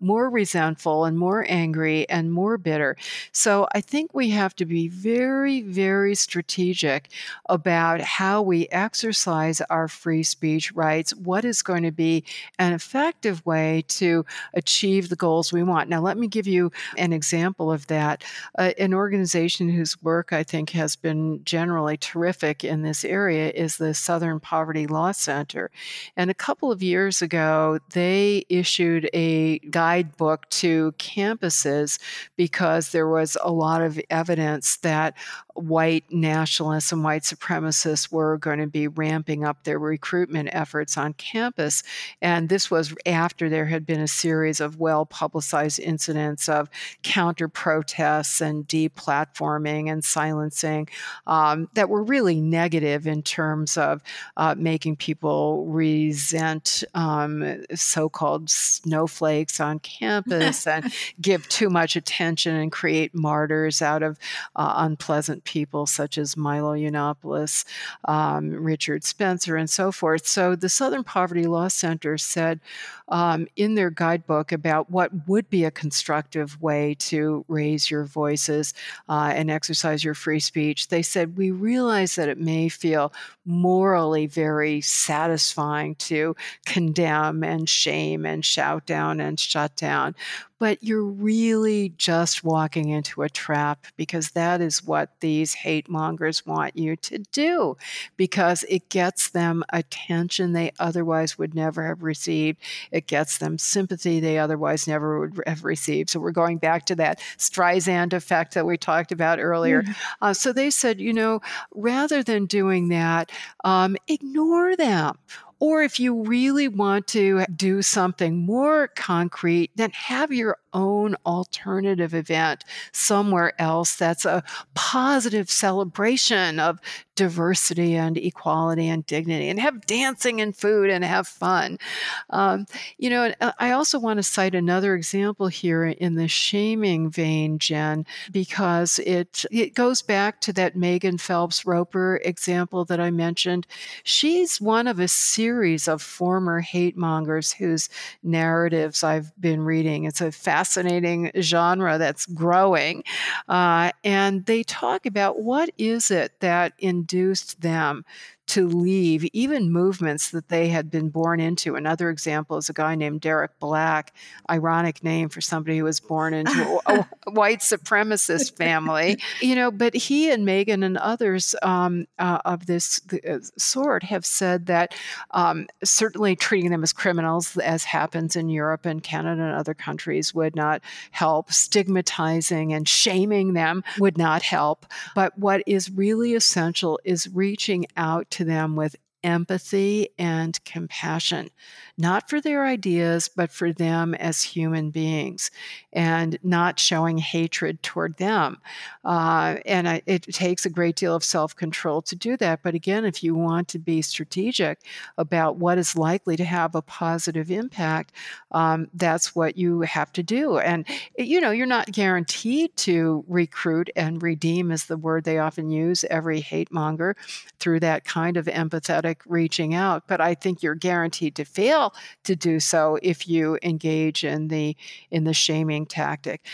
more resentful and more angry and more bitter. So I think we have to be very, very strategic about how we exercise our free speech rights, what is going to be an effective way to achieve achieve the goals we want. Now, let me give you an example of that. Uh, an organization whose work I think has been generally terrific in this area is the Southern Poverty Law Center. And a couple of years ago, they issued a guidebook to campuses because there was a lot of evidence that white nationalists and white supremacists were going to be ramping up their recruitment efforts on campus. And this was after there had been a series of well publicized incidents of counter protests and deplatforming and silencing um, that were really negative in terms of uh, making people resent um, so called snowflakes on campus and give too much attention and create martyrs out of uh, unpleasant people such as Milo Yiannopoulos, um, Richard Spencer, and so forth. So the Southern Poverty Law Center said um, in their guidebook about what would be a constructive way to raise your voices uh, and exercise your free speech. They said, We realize that it may feel morally very satisfying to condemn and shame and shout down and shut down but you're really just walking into a trap because that is what these hate mongers want you to do because it gets them attention they otherwise would never have received. It gets them sympathy they otherwise never would have received. So we're going back to that Streisand effect that we talked about earlier. Mm-hmm. Uh, so they said, you know, rather than doing that, um, ignore them or if you really want to do something more concrete, then have your own alternative event somewhere else that's a positive celebration of diversity and equality and dignity and have dancing and food and have fun. Um, you know, uh, I also want to cite another example here in the shaming vein, Jen, because it it goes back to that Megan Phelps Roper example that I mentioned. She's one of a series of former hate mongers whose narratives I've been reading. It's a fascinating genre that's growing. Uh, and they talk about what is it that induced them to leave even movements that they had been born into. Another example is a guy named Derek Black, ironic name for somebody who was born into a, a white supremacist family, you know. But he and Megan and others um, uh, of this uh, sort have said that um, certainly treating them as criminals, as happens in Europe and Canada and other countries, would not help. Stigmatizing and shaming them would not help. But what is really essential is reaching out to to them with empathy and compassion not for their ideas, but for them as human beings, and not showing hatred toward them. Uh, and I, it takes a great deal of self control to do that. But again, if you want to be strategic about what is likely to have a positive impact, um, that's what you have to do. And, you know, you're not guaranteed to recruit and redeem, is the word they often use, every hate monger through that kind of empathetic reaching out, but I think you're guaranteed to fail to do so if you engage in the in the shaming tactic.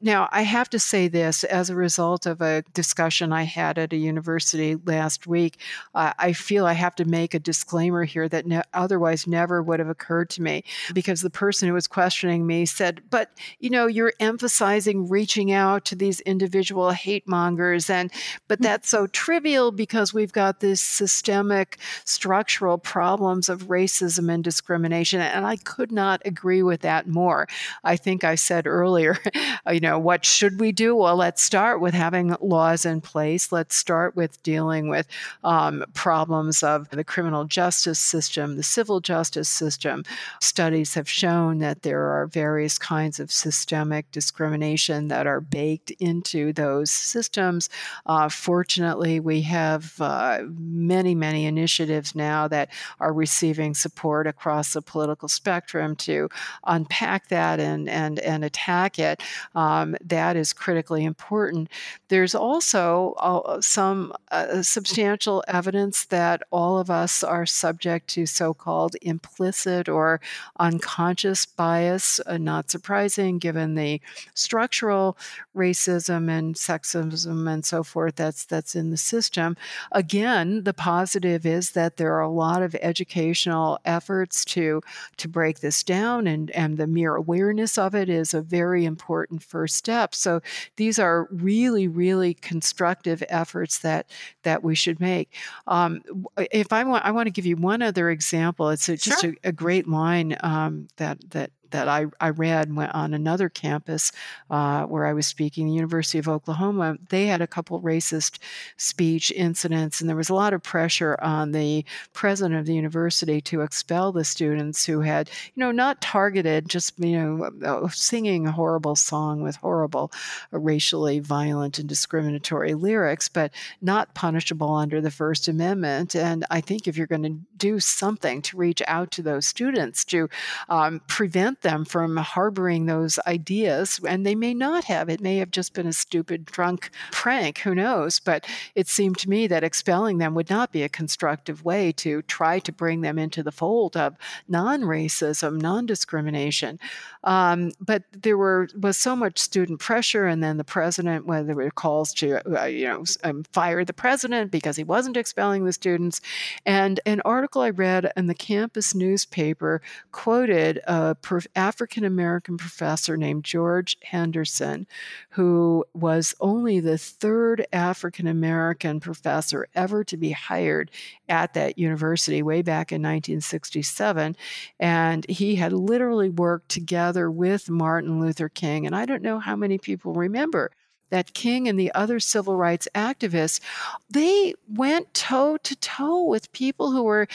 Now, I have to say this as a result of a discussion I had at a university last week. Uh, I feel I have to make a disclaimer here that ne- otherwise never would have occurred to me because the person who was questioning me said, "But you know, you're emphasizing reaching out to these individual hate mongers, and but mm. that's so trivial because we've got this systemic structural problems of racism and discrimination." And I could not agree with that more. I think I said earlier, you know, what should we do? Well, let's start with having laws in place. Let's start with dealing with um, problems of the criminal justice system, the civil justice system. Studies have shown that there are various kinds of systemic discrimination that are baked into those systems. Uh, fortunately, we have uh, many, many initiatives now that are receiving support across the political spectrum to unpack that and and and attack it. Um, that is critically important. There's also uh, some uh, substantial evidence that all of us are subject to so-called implicit or unconscious bias. Uh, not surprising, given the structural racism and sexism and so forth that's that's in the system. Again, the positive is that there are a lot of educational efforts to to break this down and and the mere awareness of it is a very important first step. So these are really really constructive efforts that that we should make. Um, if I want, I want to give you one other example. It's a, just a, a, great line um, that that that I, I read on another campus uh, where I was speaking, the University of Oklahoma, they had a couple racist speech incidents, and there was a lot of pressure on the president of the university to expel the students who had, you know, not targeted, just, you know, uh, singing a horrible song with horrible, uh, racially violent and discriminatory lyrics, but not punishable under the First Amendment. And I think if you're going to do something to reach out to those students to um, prevent them from harboring those ideas. And they may not have. It may have just been a stupid, drunk prank. Who knows? But it seemed to me that expelling them would not be a constructive way to try to bring them into the fold of non racism, non discrimination. Um, but there were was so much student pressure, and then the president, whether there were calls to uh, you know um, fire the president because he wasn't expelling the students, and an article I read in the campus newspaper quoted a African American professor named George Henderson, who was only the third African American professor ever to be hired at that university way back in 1967. And he had literally worked together with Martin Luther King. And I don't know how many people remember that King and the other civil rights activists, they went toe to toe with people who were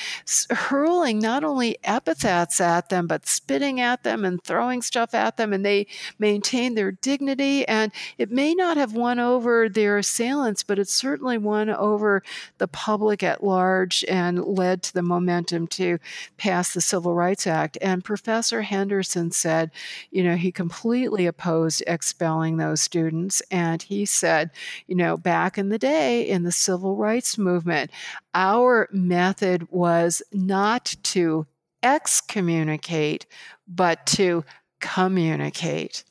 hurling not only epithets at them, but spitting at them and throwing stuff at them. And they maintained their dignity. And it may not have won over their assailants, but it certainly won over the public at large and led to the momentum to pass the Civil Rights Act. And Professor Henderson said, you know, he completely opposed expelling those students. And and he said, you know, back in the day in the civil rights movement, our method was not to excommunicate, but to communicate.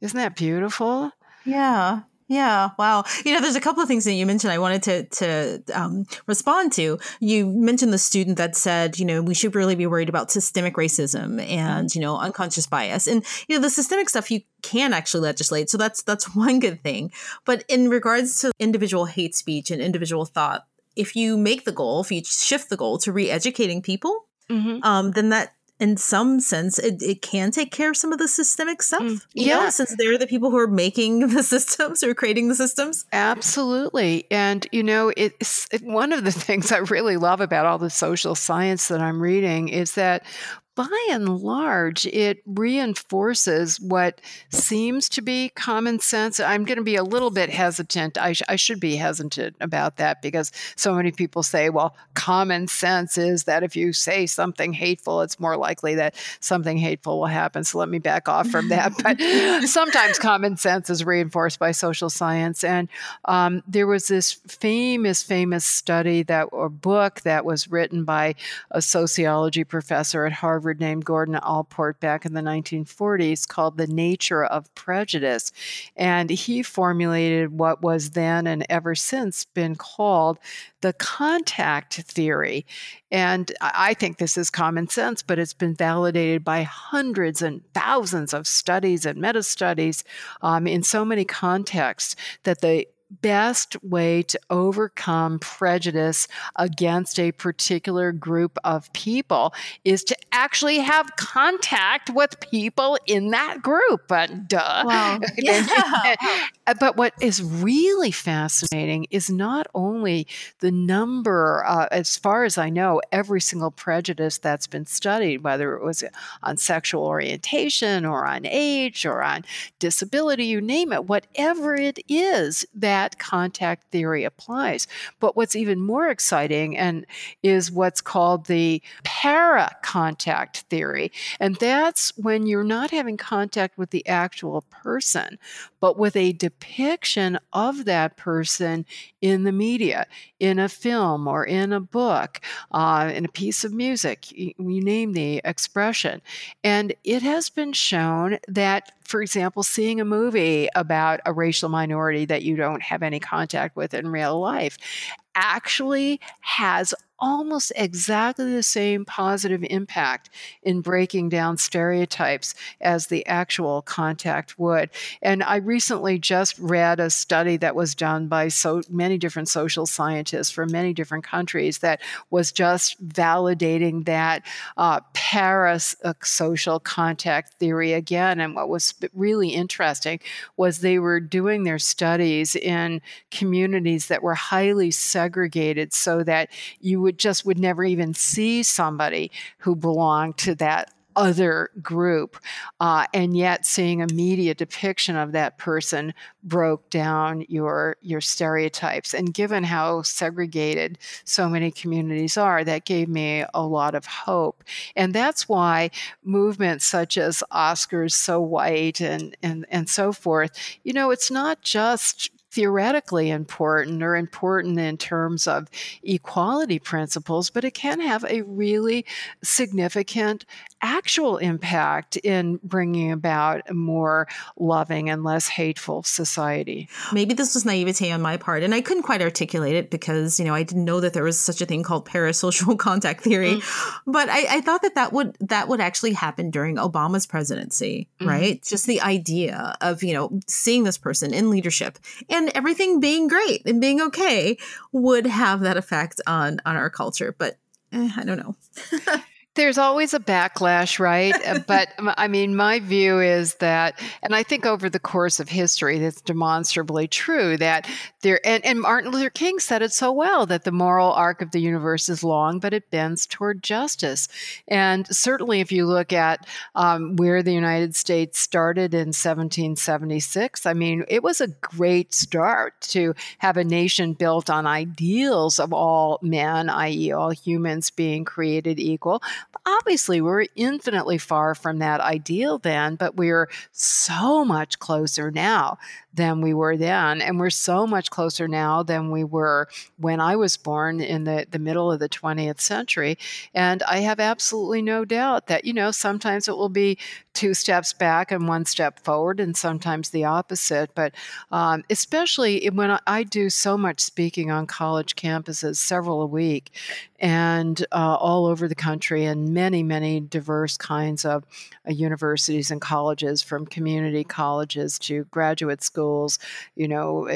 Isn't that beautiful? Yeah. Yeah, wow. You know, there's a couple of things that you mentioned I wanted to to um, respond to. You mentioned the student that said, you know, we should really be worried about systemic racism and you know unconscious bias, and you know the systemic stuff you can actually legislate. So that's that's one good thing. But in regards to individual hate speech and individual thought, if you make the goal, if you shift the goal to re-educating people, mm-hmm. um, then that in some sense, it, it can take care of some of the systemic stuff. Mm, yeah. Know, since they're the people who are making the systems or creating the systems. Absolutely. And, you know, it's it, one of the things I really love about all the social science that I'm reading is that by and large, it reinforces what seems to be common sense. I'm going to be a little bit hesitant. I, sh- I, should be hesitant about that because so many people say, well, common sense is that if you say something hateful, it's more likely that something hateful will happen. So let me back off from that. But sometimes common sense is reinforced by social science. And um, there was this famous, famous study that or book that was written by a sociology professor at Harvard Harvard named Gordon Allport back in the 1940s called The Nature of Prejudice. And he formulated what was then and ever since been called the contact theory. And I think this is common sense, but it's been validated by hundreds and thousands of studies and meta studies um, in so many contexts that the best way to overcome prejudice against a particular group of people is to actually have contact with people in that group. But duh. Wow. Yeah. but what is really fascinating is not only the number, uh, as far as I know, every single prejudice that's been studied, whether it was on sexual orientation or on age or on disability, you name it, whatever it is that that contact theory applies. But what's even more exciting and is what's called the para contact theory. And that's when you're not having contact with the actual person, but with a depiction of that person in the media, in a film or in a book, uh, in a piece of music, you, you name the expression. And it has been shown that for example, seeing a movie about a racial minority that you don't have any contact with in real life actually has almost exactly the same positive impact in breaking down stereotypes as the actual contact would. And I recently just read a study that was done by so many different social scientists from many different countries that was just validating that uh, parasocial contact theory again. And what was really interesting was they were doing their studies in communities that were highly so that you would just would never even see somebody who belonged to that other group. Uh, and yet seeing a media depiction of that person broke down your your stereotypes. And given how segregated so many communities are, that gave me a lot of hope. And that's why movements such as Oscars So White and and, and so forth, you know, it's not just theoretically important or important in terms of equality principles, but it can have a really significant actual impact in bringing about a more loving and less hateful society. Maybe this was naivete on my part, and I couldn't quite articulate it because you know I didn't know that there was such a thing called parasocial contact theory. Mm. But I, I, thought that that would that would actually happen during Obama's presidency, mm. right? Just the idea of you know seeing this person in leadership and everything being great and being okay would have that effect on on our culture. But eh, I don't know. There's always a backlash, right? Uh, but I mean, my view is that, and I think over the course of history, that's demonstrably true that there, and, and Martin Luther King said it so well that the moral arc of the universe is long, but it bends toward justice. And certainly, if you look at um, where the United States started in 1776, I mean, it was a great start to have a nation built on ideals of all men, i.e., all humans being created equal obviously we're infinitely far from that ideal then, but we're so much closer now than we were then. And we're so much closer now than we were when I was born in the, the middle of the 20th century. And I have absolutely no doubt that, you know, sometimes it will be two steps back and one step forward, and sometimes the opposite. But um, especially when I do so much speaking on college campuses, several a week, and uh, all over the country, and many, many diverse kinds of uh, universities and colleges, from community colleges to graduate schools you know,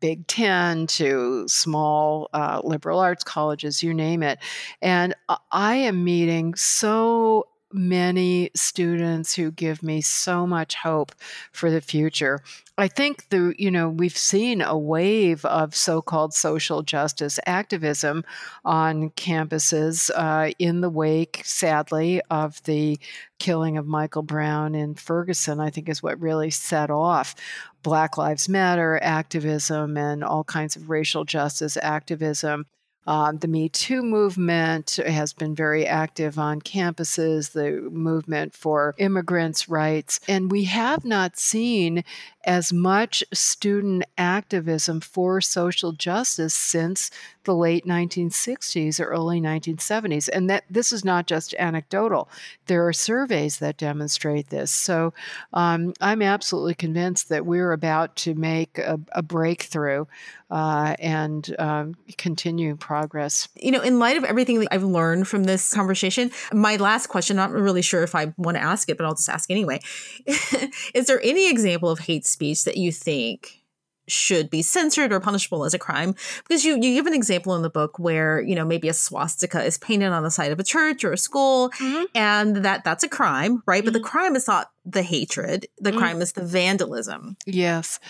Big Ten to small uh, liberal arts colleges, you name it. And I am meeting so many students who give me so much hope for the future. I think the you know we've seen a wave of so-called social justice activism on campuses uh, in the wake, sadly, of the killing of Michael Brown in Ferguson. I think is what really set off Black Lives Matter activism and all kinds of racial justice activism. Um, the Me Too movement has been very active on campuses, the movement for immigrants' rights. And we have not seen as much student activism for social justice since the late 1960s or early 1970s and that this is not just anecdotal. There are surveys that demonstrate this. So um, i'm absolutely convinced that we're about to make a, a breakthrough uh, and um, continue progress. You know in light of everything that i've learned from this conversation my last question i'm not really sure if i want to ask it but i'll just ask anyway. Is there any example of hate speech that you think should be censored or punishable as a crime because you you give an example in the book where you know maybe a swastika is painted on the side of a church or a school mm-hmm. and that that's a crime right mm-hmm. but the mm-hmm. crime is not the hatred. The mm. crime is the vandalism. Yes.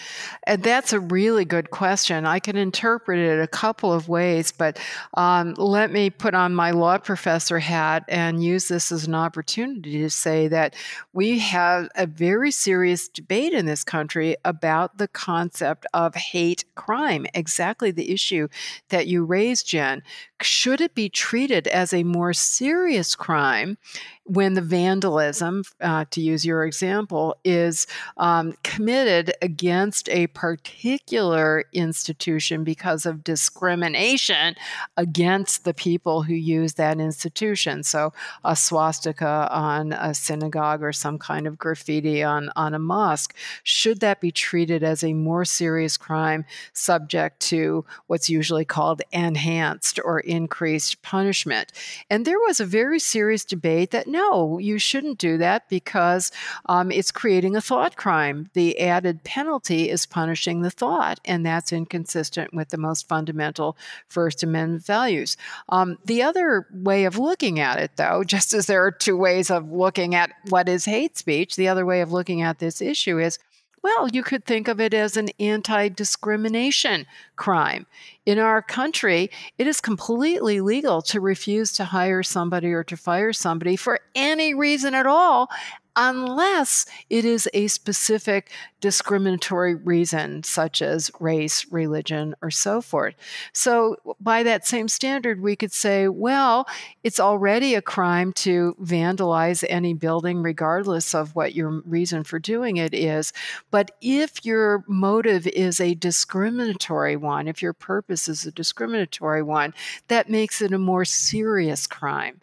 And that's a really good question. I can interpret it a couple of ways, but um, let me put on my law professor hat and use this as an opportunity to say that we have a very serious debate in this country about the concept of hate crime, exactly the issue that you raised, Jen. Should it be treated as a more serious crime when the vandalism, uh, to use your example, is um, committed against a particular institution because of discrimination against the people who use that institution. So, a swastika on a synagogue or some kind of graffiti on, on a mosque, should that be treated as a more serious crime subject to what's usually called enhanced or increased punishment? And there was a very serious debate that no, you shouldn't do that because um, it's creating a thought crime. The added penalty is punishing the thought, and that's inconsistent with the most fundamental First Amendment values. Um, the other way of looking at it, though, just as there are two ways of looking at what is hate speech, the other way of looking at this issue is well, you could think of it as an anti discrimination crime. In our country, it is completely legal to refuse to hire somebody or to fire somebody for any reason at all unless it is a specific discriminatory reason, such as race, religion, or so forth. So, by that same standard, we could say, well, it's already a crime to vandalize any building, regardless of what your reason for doing it is. But if your motive is a discriminatory one, if your purpose is a discriminatory one, that makes it a more serious crime.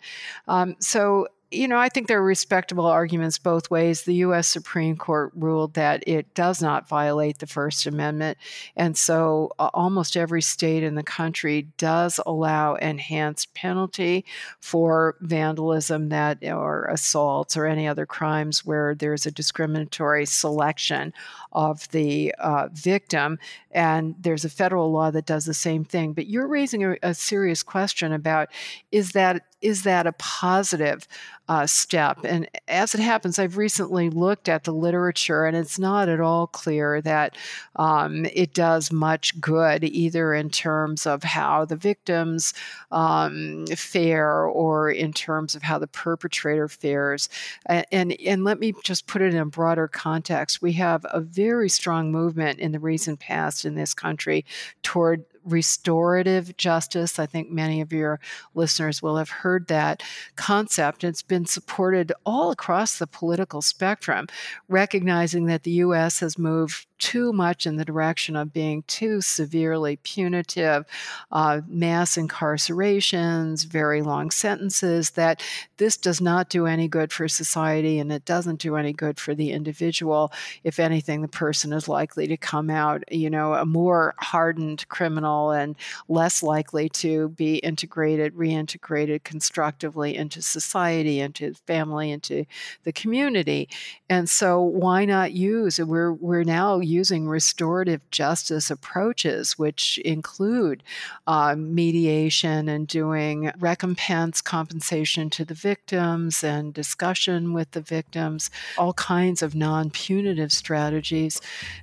Um, so, you know, I think there are respectable arguments both ways. The U.S. Supreme Court ruled that it does not violate the First Amendment. And so uh, almost every state in the country does allow enhanced penalty for vandalism that or assaults or any other crimes where there's a discriminatory selection of the uh, victim. And there's a federal law that does the same thing. But you're raising a, a serious question about is that is that a positive uh, step? And as it happens, I've recently looked at the literature, and it's not at all clear that um, it does much good, either in terms of how the victims um, fare or in terms of how the perpetrator fares. And, and, and let me just put it in a broader context. We have a very strong movement in the recent past in this country toward restorative justice. I think many of your listeners will have heard that concept. It's been supported all across the political spectrum, recognizing that the U.S. has moved too much in the direction of being too severely punitive, uh, mass incarcerations, very long sentences, that this does not do any good for society and it doesn't do any good for the individual. If anything, the person is likely to come out, you know, a more hardened criminal and less likely to be integrated, reintegrated constructively into society, into family, into the community. And so why not use, we're, we're now using restorative justice approaches, which include uh, mediation and doing recompense compensation to the victims and discussion with the victims, all kinds of non punitive strategies.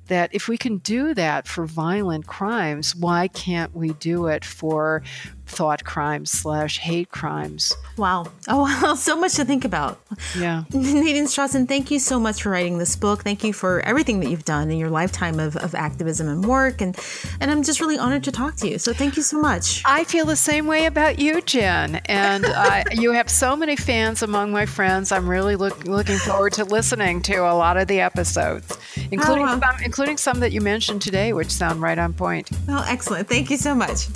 That if we can do that for violent crimes, why can't we do it for thought crimes slash hate crimes. Wow. Oh, wow. So much to think about. Yeah. Nadine Strossen, thank you so much for writing this book. Thank you for everything that you've done in your lifetime of, of activism and work. And, and I'm just really honored to talk to you. So thank you so much. I feel the same way about you, Jen. And uh, you have so many fans among my friends. I'm really look, looking forward to listening to a lot of the episodes, including, oh, some, including some that you mentioned today, which sound right on point. Oh, excellent. Thank you so much.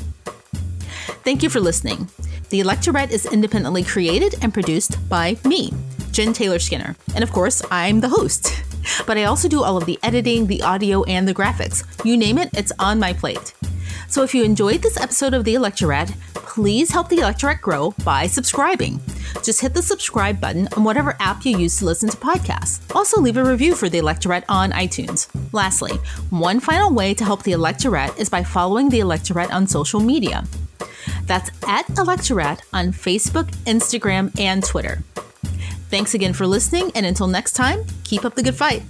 Thank you for listening. The Electorette is independently created and produced by me, Jen Taylor Skinner. And of course, I'm the host. But I also do all of the editing, the audio, and the graphics. You name it, it's on my plate. So if you enjoyed this episode of The Electorette, please help The Electorette grow by subscribing. Just hit the subscribe button on whatever app you use to listen to podcasts. Also, leave a review for The Electorette on iTunes. Lastly, one final way to help The Electorette is by following The Electorette on social media. That's at Electorette on Facebook, Instagram, and Twitter. Thanks again for listening, and until next time, keep up the good fight.